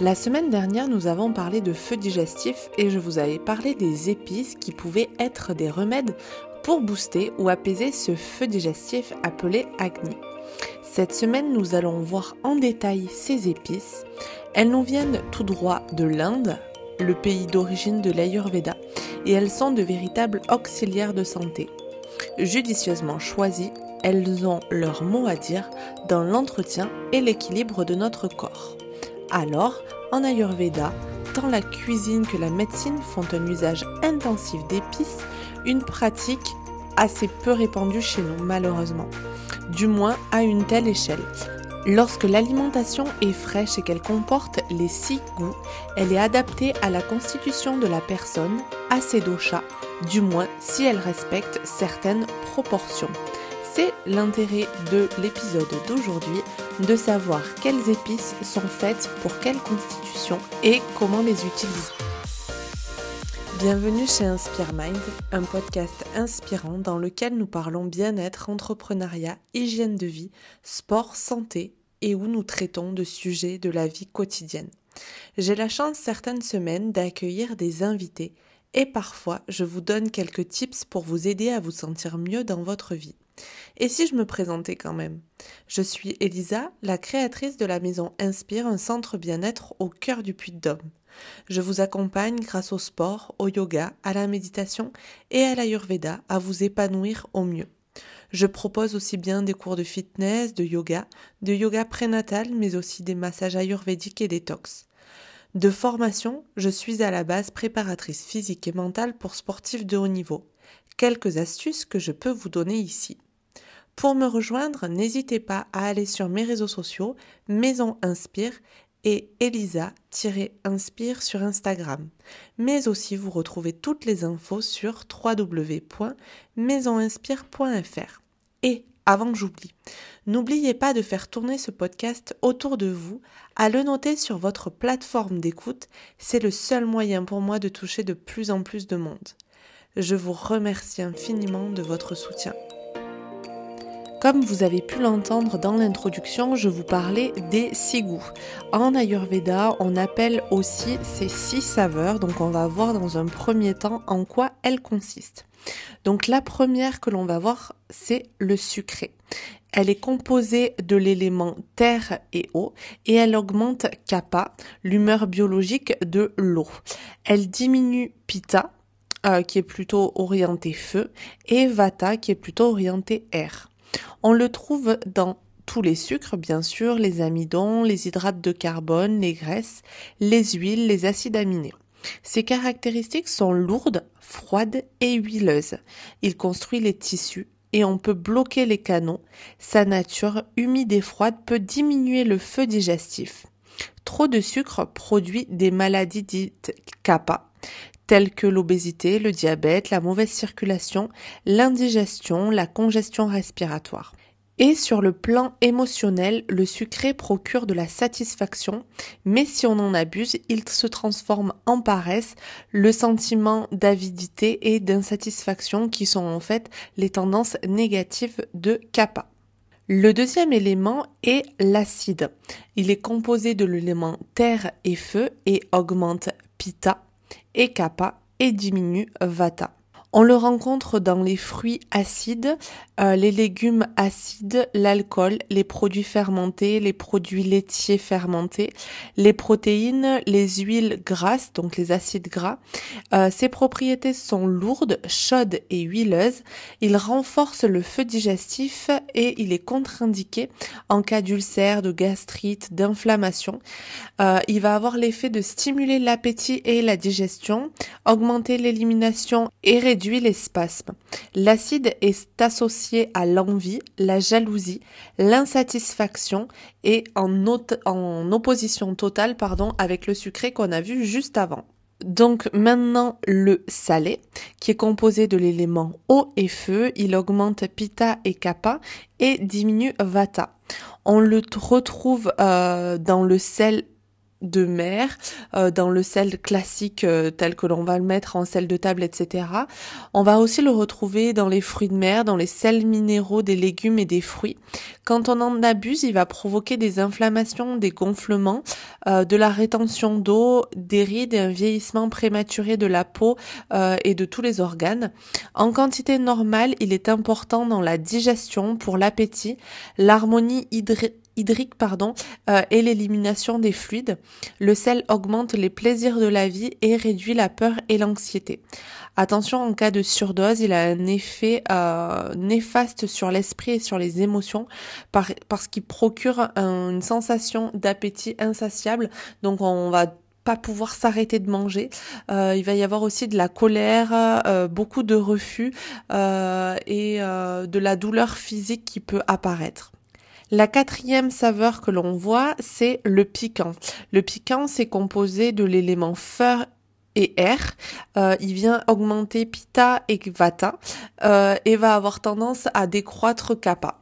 La semaine dernière, nous avons parlé de feu digestif et je vous avais parlé des épices qui pouvaient être des remèdes pour booster ou apaiser ce feu digestif appelé acné. Cette semaine, nous allons voir en détail ces épices. Elles nous viennent tout droit de l'Inde, le pays d'origine de l'Ayurveda, et elles sont de véritables auxiliaires de santé. Judicieusement choisies, elles ont leur mot à dire dans l'entretien et l'équilibre de notre corps. Alors, en Ayurveda, tant la cuisine que la médecine font un usage intensif d'épices, une pratique assez peu répandue chez nous malheureusement, du moins à une telle échelle. Lorsque l'alimentation est fraîche et qu'elle comporte les six goûts, elle est adaptée à la constitution de la personne, à ses doshas, du moins si elle respecte certaines proportions. C'est l'intérêt de l'épisode d'aujourd'hui, de savoir quelles épices sont faites pour quelle constitution et comment les utiliser. Bienvenue chez Inspire Mind, un podcast inspirant dans lequel nous parlons bien-être, entrepreneuriat, hygiène de vie, sport, santé et où nous traitons de sujets de la vie quotidienne. J'ai la chance certaines semaines d'accueillir des invités et parfois je vous donne quelques tips pour vous aider à vous sentir mieux dans votre vie. Et si je me présentais quand même? Je suis Elisa, la créatrice de la maison Inspire, un centre bien-être au cœur du Puy-de-Dôme. Je vous accompagne grâce au sport, au yoga, à la méditation et à l'ayurveda à vous épanouir au mieux. Je propose aussi bien des cours de fitness, de yoga, de yoga prénatal, mais aussi des massages ayurvédiques et détox. De formation, je suis à la base préparatrice physique et mentale pour sportifs de haut niveau. Quelques astuces que je peux vous donner ici. Pour me rejoindre, n'hésitez pas à aller sur mes réseaux sociaux, Maison Inspire et Elisa-Inspire sur Instagram. Mais aussi vous retrouvez toutes les infos sur www.maisoninspire.fr. Et avant que j'oublie, n'oubliez pas de faire tourner ce podcast autour de vous, à le noter sur votre plateforme d'écoute, c'est le seul moyen pour moi de toucher de plus en plus de monde. Je vous remercie infiniment de votre soutien. Comme vous avez pu l'entendre dans l'introduction, je vous parlais des six goûts. En Ayurveda, on appelle aussi ces six saveurs, donc on va voir dans un premier temps en quoi elles consistent. Donc la première que l'on va voir, c'est le sucré. Elle est composée de l'élément terre et eau et elle augmente kappa, l'humeur biologique de l'eau. Elle diminue pitta, euh, qui est plutôt orienté feu, et vata, qui est plutôt orienté air. On le trouve dans tous les sucres, bien sûr, les amidons, les hydrates de carbone, les graisses, les huiles, les acides aminés. Ces caractéristiques sont lourdes, froides et huileuses. Il construit les tissus et on peut bloquer les canaux. Sa nature humide et froide peut diminuer le feu digestif. Trop de sucre produit des maladies dites kappa, telles que l'obésité, le diabète, la mauvaise circulation, l'indigestion, la congestion respiratoire. Et sur le plan émotionnel, le sucré procure de la satisfaction, mais si on en abuse, il se transforme en paresse, le sentiment d'avidité et d'insatisfaction qui sont en fait les tendances négatives de kappa. Le deuxième élément est l'acide. Il est composé de l'élément terre et feu et augmente pitta, et kappa et diminue vata. On le rencontre dans les fruits acides, euh, les légumes acides, l'alcool, les produits fermentés, les produits laitiers fermentés, les protéines, les huiles grasses, donc les acides gras. Euh, propriétés sont lourdes, chaudes et huileuses. Ils renforcent le feu digestif et il est contre-indiqué en cas d'ulcère, de gastrite, d'inflammation. Euh, il va avoir l'effet de stimuler l'appétit et la digestion, augmenter l'élimination et réduire les spasmes. L'acide est associé à l'envie, la jalousie, l'insatisfaction et en, opposition totale pardon, avec le sucré qu'on a vu juste avant. Donc maintenant le salé, qui est composé de l'élément eau et feu, il augmente pitta et kappa et diminue vata. On le retrouve euh, dans le sel de mer, euh, dans le sel classique euh, tel que l'on va le mettre en sel de table, etc. On va aussi le retrouver dans les fruits de mer, dans les sels minéraux des légumes et des fruits. Quand on en abuse, il va provoquer des inflammations, des gonflements, euh, de la rétention d'eau, des rides et un vieillissement prématuré de la peau et de tous les organes. En quantité normale, il est important dans la digestion, pour l'appétit, l'harmonie hydrique hydrique pardon, euh, et l'élimination des fluides. Le sel augmente les plaisirs de la vie et réduit la peur et l'anxiété. Attention, en cas de surdose, il a un effet euh, néfaste sur l'esprit et sur les émotions parce qu'il procure une sensation d'appétit insatiable. Donc on va pas pouvoir s'arrêter de manger. Euh, il va y avoir aussi de la colère, beaucoup de refus et de la douleur physique qui peut apparaître. La quatrième saveur que l'on voit, c'est le piquant. Le piquant, c'est composé de l'élément feu et air. Euh, il vient augmenter Pitta et Vata euh, et va avoir tendance à décroître Kappa.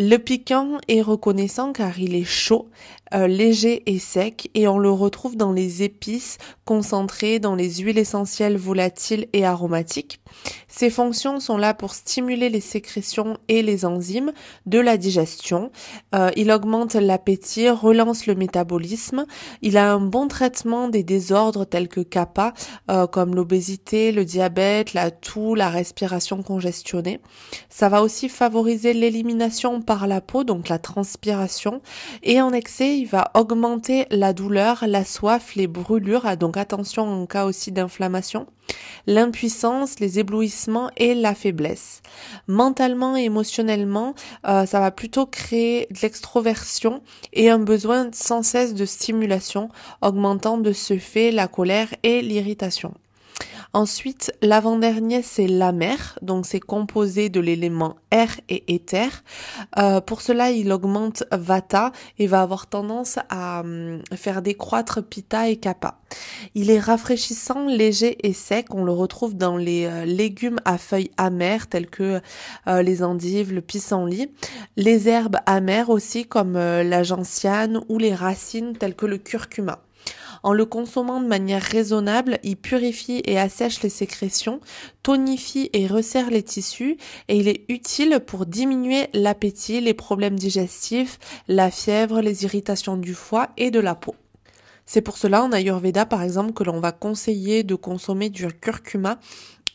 Le piquant est reconnaissant car il est chaud, euh, léger et sec et on le retrouve dans les épices concentrées, dans les huiles essentielles volatiles et aromatiques. Ses fonctions sont là pour stimuler les sécrétions et les enzymes de la digestion. Euh, il augmente l'appétit, relance le métabolisme. Il a un bon traitement des désordres tels que kappa, euh, comme l'obésité, le diabète, la toux, la respiration congestionnée. Ça va aussi favoriser l'élimination par la peau, donc la transpiration. Et en excès, va augmenter la douleur, la soif, les brûlures. Ah, donc attention en cas aussi d'inflammation l'impuissance, les éblouissements et la faiblesse. Mentalement et émotionnellement, euh, ça va plutôt créer de l'extroversion et un besoin sans cesse de stimulation, augmentant de ce fait la colère et l'irritation. Ensuite, l'avant-dernier, c'est l'amer, donc c'est composé de l'élément air et éther. Euh, pour cela, il augmente vata et va avoir tendance à hum, faire décroître pitta et kappa. Il est rafraîchissant, léger et sec. On le retrouve dans les euh, légumes à feuilles amères tels que euh, les endives, le pissenlit. Les herbes amères aussi comme la gentiane ou les racines telles que le curcuma. En le consommant de manière raisonnable, il purifie et assèche les sécrétions, tonifie et resserre les tissus et il est utile pour diminuer l'appétit, les problèmes digestifs, la fièvre, les irritations du foie et de la peau. C'est pour cela en Ayurveda par exemple que l'on va conseiller de consommer du curcuma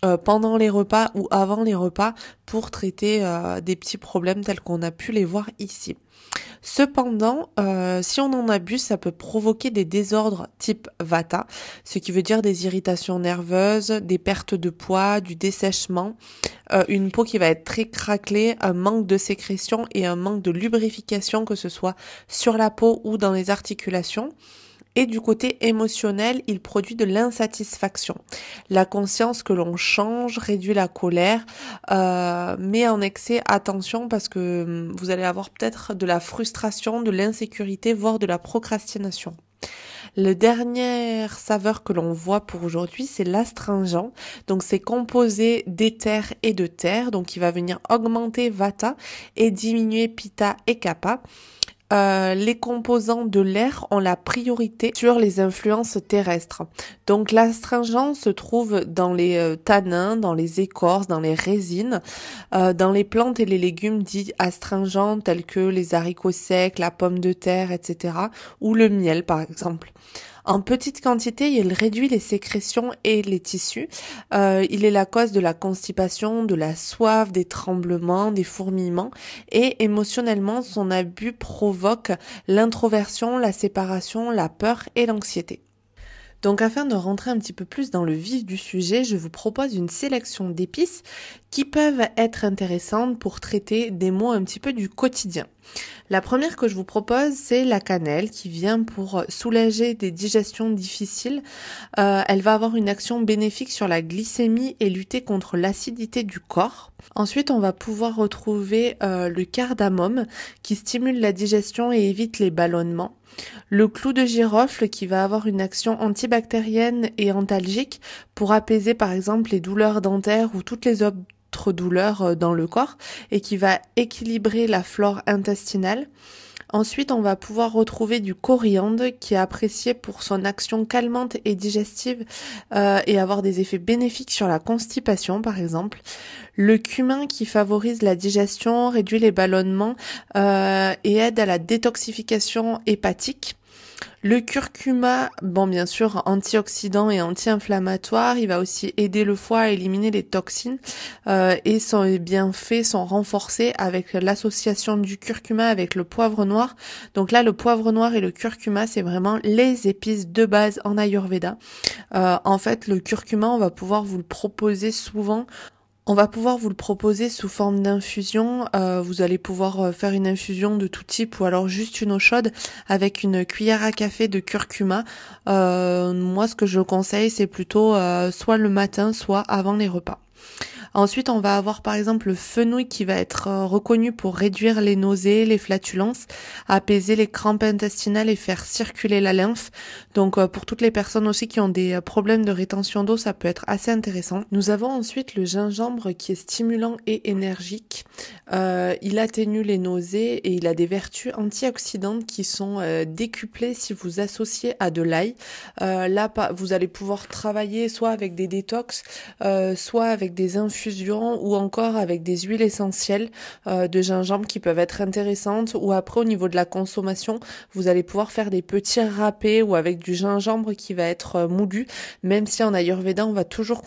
euh, pendant les repas ou avant les repas pour traiter euh, des petits problèmes tels qu'on a pu les voir ici. Cependant, euh, si on en abuse, ça peut provoquer des désordres type Vata, ce qui veut dire des irritations nerveuses, des pertes de poids, du dessèchement, une peau qui va être très craquelée, un manque de sécrétion et un manque de lubrification, que ce soit sur la peau ou dans les articulations. Et du côté émotionnel, il produit de l'insatisfaction. La conscience que l'on change réduit la colère, euh, mais en excès, attention parce que hum, vous allez avoir peut-être de la frustration, de l'insécurité, voire de la procrastination. Le dernière saveur que l'on voit pour aujourd'hui, c'est l'astringent. Donc c'est composé d'éther et de terre, donc il va venir augmenter vata et diminuer pitta et kappa. Euh, les composants de l'air ont la priorité sur les influences terrestres. Donc l'astringent se trouve dans les euh, tanins, dans les écorces, dans les résines, euh, dans les plantes et les légumes dits astringents tels que les haricots secs, la pomme de terre, etc. ou le miel par exemple. En petite quantité, il réduit les sécrétions et les tissus. Euh, il est la cause de la constipation, de la soif, des tremblements, des fourmillements et émotionnellement, son abus provoque l'introversion, la séparation, la peur et l'anxiété. Donc afin de rentrer un petit peu plus dans le vif du sujet, je vous propose une sélection d'épices qui peuvent être intéressantes pour traiter des mots un petit peu du quotidien. La première que je vous propose, c'est la cannelle qui vient pour soulager des digestions difficiles. Euh, elle va avoir une action bénéfique sur la glycémie et lutter contre l'acidité du corps. Ensuite, on va pouvoir retrouver euh, le cardamome qui stimule la digestion et évite les ballonnements. Le clou de girofle qui va avoir une action antibactérienne et antalgique pour apaiser par exemple les douleurs dentaires ou toutes les autres douleurs euh, dans le corps et qui va équilibrer la flore intestinale. Ensuite, on va pouvoir retrouver du coriandre qui est apprécié pour son action calmante et digestive euh, et avoir des effets bénéfiques sur la constipation, par exemple. Le cumin qui favorise la digestion, réduit les ballonnements euh, et aide à la détoxification hépatique. Le curcuma, bon bien sûr antioxydant et anti-inflammatoire, il va aussi aider le foie à éliminer les toxines euh, et son bienfaits sont renforcés avec l'association du curcuma avec le poivre noir. Donc là le poivre noir et le curcuma c'est vraiment les épices de base en Ayurveda. Euh, en fait le curcuma on va pouvoir vous le proposer souvent on va pouvoir vous le proposer sous forme d'infusion. Euh, vous allez pouvoir euh, faire une infusion de tout type ou alors juste une eau chaude avec une cuillère à café de curcuma. Euh, moi, ce que je conseille, c'est plutôt soit le matin, soit avant les repas. Ensuite, on va avoir par exemple le fenouil qui va être euh, reconnu pour réduire les nausées, les flatulences, apaiser les crampes intestinales et faire circuler la lymphe. Donc euh, pour toutes les personnes aussi qui ont des euh, problèmes de rétention d'eau, ça peut être assez intéressant. Nous avons ensuite le gingembre qui est stimulant et énergique. il atténue les nausées et il a des vertus antioxydantes qui sont décuplées si vous associez à de l'ail. là, vous allez pouvoir travailler soit avec des détox, soit avec des infusions ou encore avec des huiles essentielles euh, de gingembre qui peuvent être intéressantes ou après au niveau de la consommation vous allez pouvoir faire des petits râpés ou avec du gingembre qui va être euh, moulu même si en Ayurveda on va toujours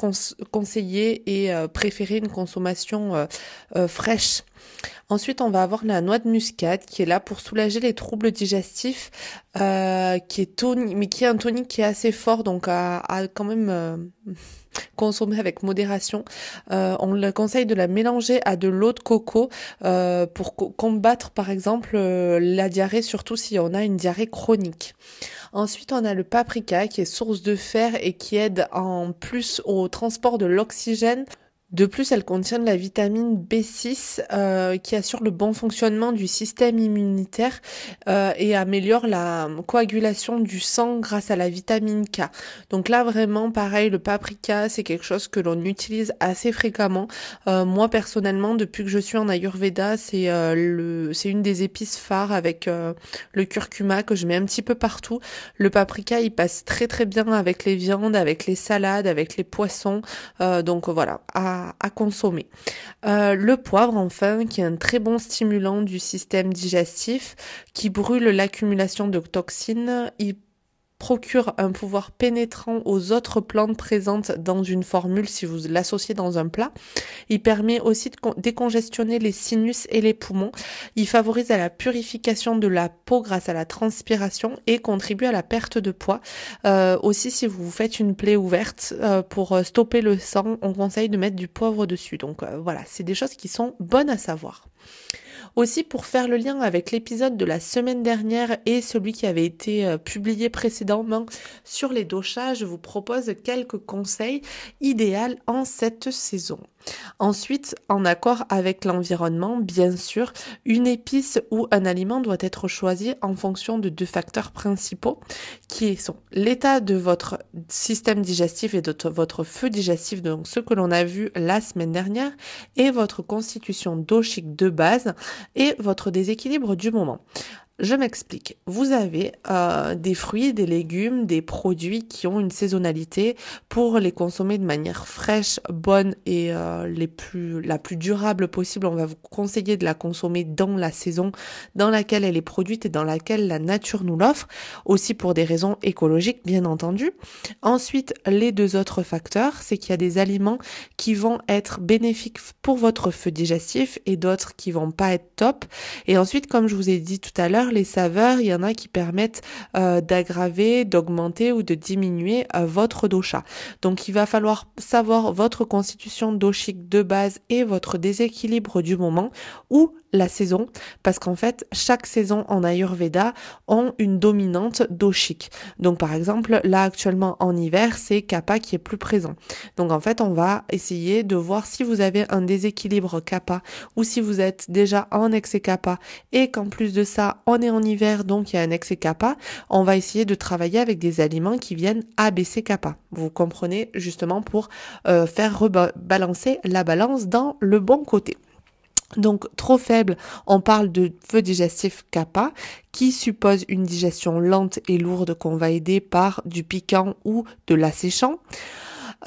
conseiller et euh, préférer une consommation fraîche. Ensuite, on va avoir la noix de muscade qui est là pour soulager les troubles digestifs, qui est tonique, mais qui est un tonique qui est assez fort, donc à, quand même consommer avec modération. Euh, on le conseille de la mélanger à de l'eau de coco euh, pour combattre par exemple euh, la diarrhée, surtout si on a une diarrhée chronique. Ensuite, on a le paprika qui est source de fer et qui aide en plus au transport de l'oxygène de plus, elle contient de la vitamine B6 euh, qui assure le bon fonctionnement du système immunitaire euh, et améliore la coagulation du sang grâce à la vitamine K. Donc là, vraiment, pareil, le paprika, c'est quelque chose que l'on utilise assez fréquemment. Euh, moi, personnellement, depuis que je suis en Ayurveda, c'est une des épices phares avec le curcuma que je mets un petit peu partout. Le paprika, il passe très très bien avec les viandes, avec les salades, avec les poissons. donc voilà. À, consommer. Euh, le poivre, enfin, qui est un très bon stimulant du système digestif, qui brûle l'accumulation de toxines. Il procure un pouvoir pénétrant aux autres plantes présentes dans une formule si vous l'associez dans un plat. Il permet aussi de décongestionner les sinus et les poumons. Il favorise la purification de la peau grâce à la transpiration et contribue à la perte de poids. Euh, aussi, si vous faites une plaie ouverte euh, pour euh, stopper le sang, on conseille de mettre du poivre dessus. Donc voilà, c'est des choses qui sont bonnes à savoir. Aussi pour faire le lien avec l'épisode de la semaine dernière et celui qui avait été euh, publié précédemment sur les doshas, je vous propose quelques conseils idéaux en cette saison. Ensuite, en accord avec l'environnement, bien sûr, une épice ou un aliment doit être choisi en fonction de deux facteurs principaux qui sont l'état de votre système digestif et de votre feu digestif, donc ce que l'on a vu la semaine dernière, et votre constitution doshique de base et votre déséquilibre du moment. Je m'explique. Vous avez euh, des fruits, des légumes, des produits qui ont une saisonnalité pour les consommer de manière fraîche, bonne et euh, les plus, la plus durable possible. On va vous conseiller de la consommer dans la saison dans laquelle elle est produite et dans laquelle la nature nous l'offre. Aussi pour des raisons écologiques, bien entendu. Ensuite, les deux autres facteurs, c'est qu'il y a des aliments qui vont être bénéfiques pour votre feu digestif et d'autres qui vont pas être top. Et ensuite, comme je vous ai dit tout à l'heure, les saveurs, il y en a qui permettent euh, d'aggraver, d'augmenter ou de diminuer euh, votre dosha. Donc il va falloir savoir votre constitution doshique de base et votre déséquilibre du moment ou la saison parce qu'en fait chaque saison en Ayurveda ont une dominante doshique. Donc par exemple là actuellement en hiver c'est Kappa qui est plus présent. Donc en fait on va essayer de voir si vous avez un déséquilibre Kappa ou si vous êtes déjà en excès Kappa et qu'en plus de ça on est en hiver donc il y a un excès Kappa, on va essayer de travailler avec des aliments qui viennent abaisser Kappa. Vous comprenez justement pour euh, faire rebalancer la balance dans le bon côté. Donc trop faible, on parle de feu digestif kappa qui suppose une digestion lente et lourde qu'on va aider par du piquant ou de l'asséchant.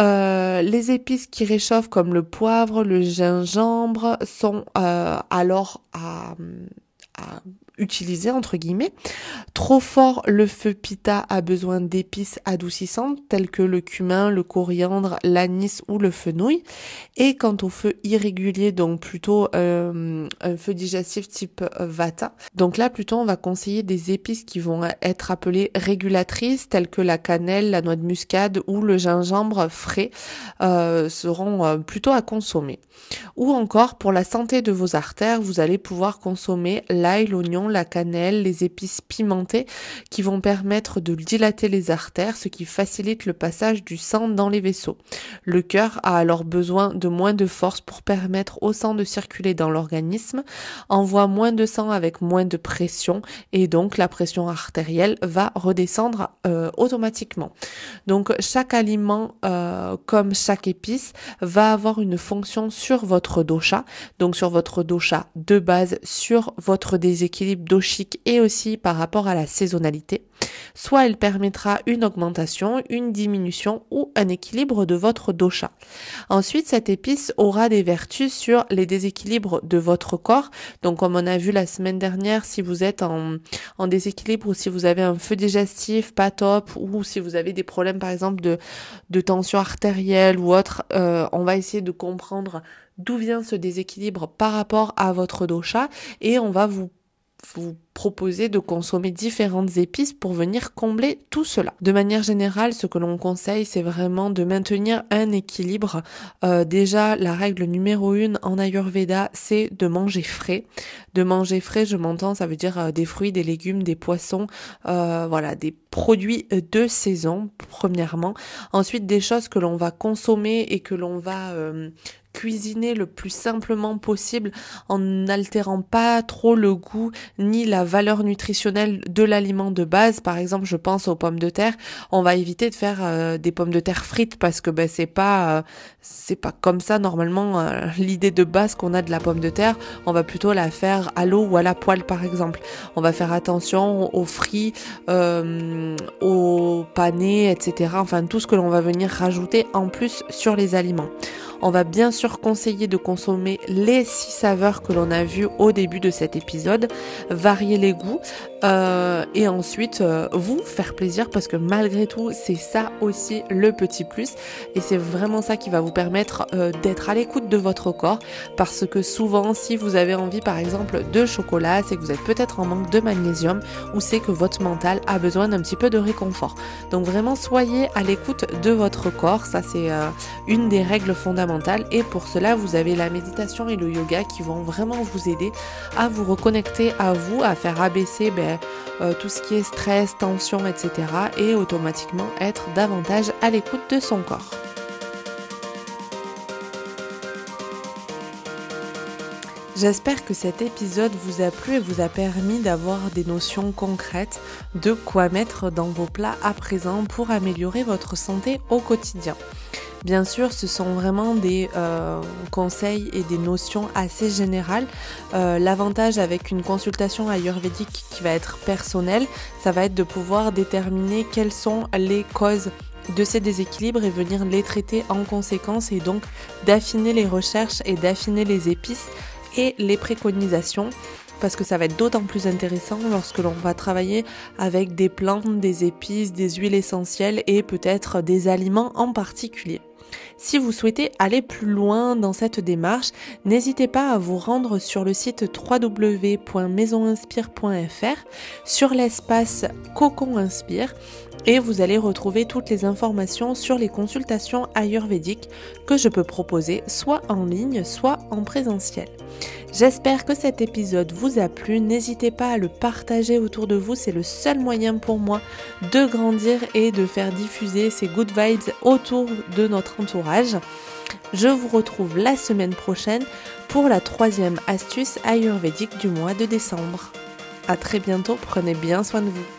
Euh, les épices qui réchauffent comme le poivre, le gingembre sont euh, alors à, à utiliser entre guillemets. Trop fort, le feu pita a besoin d'épices adoucissantes telles que le cumin, le coriandre, l'anis ou le fenouil. Et quant au feu irrégulier, donc plutôt euh, un feu digestif type vata, donc là plutôt on va conseiller des épices qui vont être appelées régulatrices telles que la cannelle, la noix de muscade ou le gingembre frais euh, seront euh, plutôt à consommer. Ou encore pour la santé de vos artères, vous allez pouvoir consommer l'ail, l'oignon, la cannelle, les épices pimentées qui vont permettre de dilater les artères, ce qui facilite le passage du sang dans les vaisseaux. Le cœur a alors besoin de moins de force pour permettre au sang de circuler dans l'organisme, envoie moins de sang avec moins de pression et donc la pression artérielle va redescendre euh, automatiquement. Donc chaque aliment euh, comme chaque épice va avoir une fonction sur votre dosha, donc sur votre dosha de base, sur votre déséquilibre dochique et aussi par rapport à la saisonnalité. Soit elle permettra une augmentation, une diminution ou un équilibre de votre dosha. Ensuite, cette épice aura des vertus sur les déséquilibres de votre corps. Donc, comme on a vu la semaine dernière, si vous êtes en, en déséquilibre ou si vous avez un feu digestif pas top ou si vous avez des problèmes, par exemple, de, de tension artérielle ou autre, euh, on va essayer de comprendre d'où vient ce déséquilibre par rapport à votre dosha et on va vous vous proposer de consommer différentes épices pour venir combler tout cela. De manière générale, ce que l'on conseille, c'est vraiment de maintenir un équilibre. Euh, déjà, la règle numéro une en Ayurveda, c'est de manger frais. De manger frais, je m'entends, ça veut dire euh, des fruits, des légumes, des poissons, euh, voilà, des produits de saison, premièrement. Ensuite, des choses que l'on va consommer et que l'on va cuisiner le plus simplement possible en n'altérant pas trop le goût ni la valeur nutritionnelle de l'aliment de base. Par exemple, je pense aux pommes de terre. On va éviter de faire euh, des pommes de terre frites parce que ben c'est pas euh, c'est pas comme ça normalement euh, l'idée de base qu'on a de la pomme de terre. On va plutôt la faire à l'eau ou à la poêle par exemple. On va faire attention aux frits, aux panés, etc. Enfin tout ce que l'on va venir rajouter en plus sur les aliments. On va bien sûr conseiller de consommer les six saveurs que l'on a vues au début de cet épisode, les goûts euh, et ensuite euh, vous faire plaisir parce que malgré tout c'est ça aussi le petit plus. Et c'est vraiment ça qui va vous permettre euh, d'être à l'écoute de votre corps. Parce que souvent si vous avez envie par exemple de chocolat c'est que vous êtes peut-être en manque de magnésium ou c'est que votre mental a besoin d'un petit peu de réconfort. Donc vraiment soyez à l'écoute de votre corps, ça c'est une des règles fondamentales. Et pour cela vous avez la méditation et le yoga qui vont vraiment vous aider à vous reconnecter à vous, à faire abaisser euh, tout ce qui est stress, tension, etc. et automatiquement être davantage à l'écoute de son corps. J'espère que cet épisode vous a plu et vous a permis d'avoir des notions concrètes de quoi mettre dans vos plats à présent pour améliorer votre santé au quotidien. Bien sûr, ce sont vraiment des euh, conseils et des notions assez générales. Euh, l'avantage avec une consultation ayurvédique qui va être personnelle, ça va être de pouvoir déterminer quelles sont les causes de ces déséquilibres et venir les traiter en conséquence et donc d'affiner les recherches et d'affiner les épices et les préconisations parce que ça va être d'autant plus intéressant lorsque l'on va travailler avec des plantes, des épices, des huiles essentielles et peut-être des aliments en particulier. Si vous souhaitez aller plus loin dans cette démarche, n'hésitez pas à vous rendre sur le site www.maisoninspire.fr sur l'espace Cocon Inspire et vous allez retrouver toutes les informations sur les consultations ayurvédiques que je peux proposer soit en ligne, soit en présentiel. J'espère que cet épisode vous a plu. N'hésitez pas à le partager autour de vous. C'est le seul moyen pour moi de grandir et de faire diffuser ces good vibes autour de notre entourage. Je vous retrouve la semaine prochaine pour la troisième astuce ayurvédique du mois de décembre. A très bientôt, prenez bien soin de vous.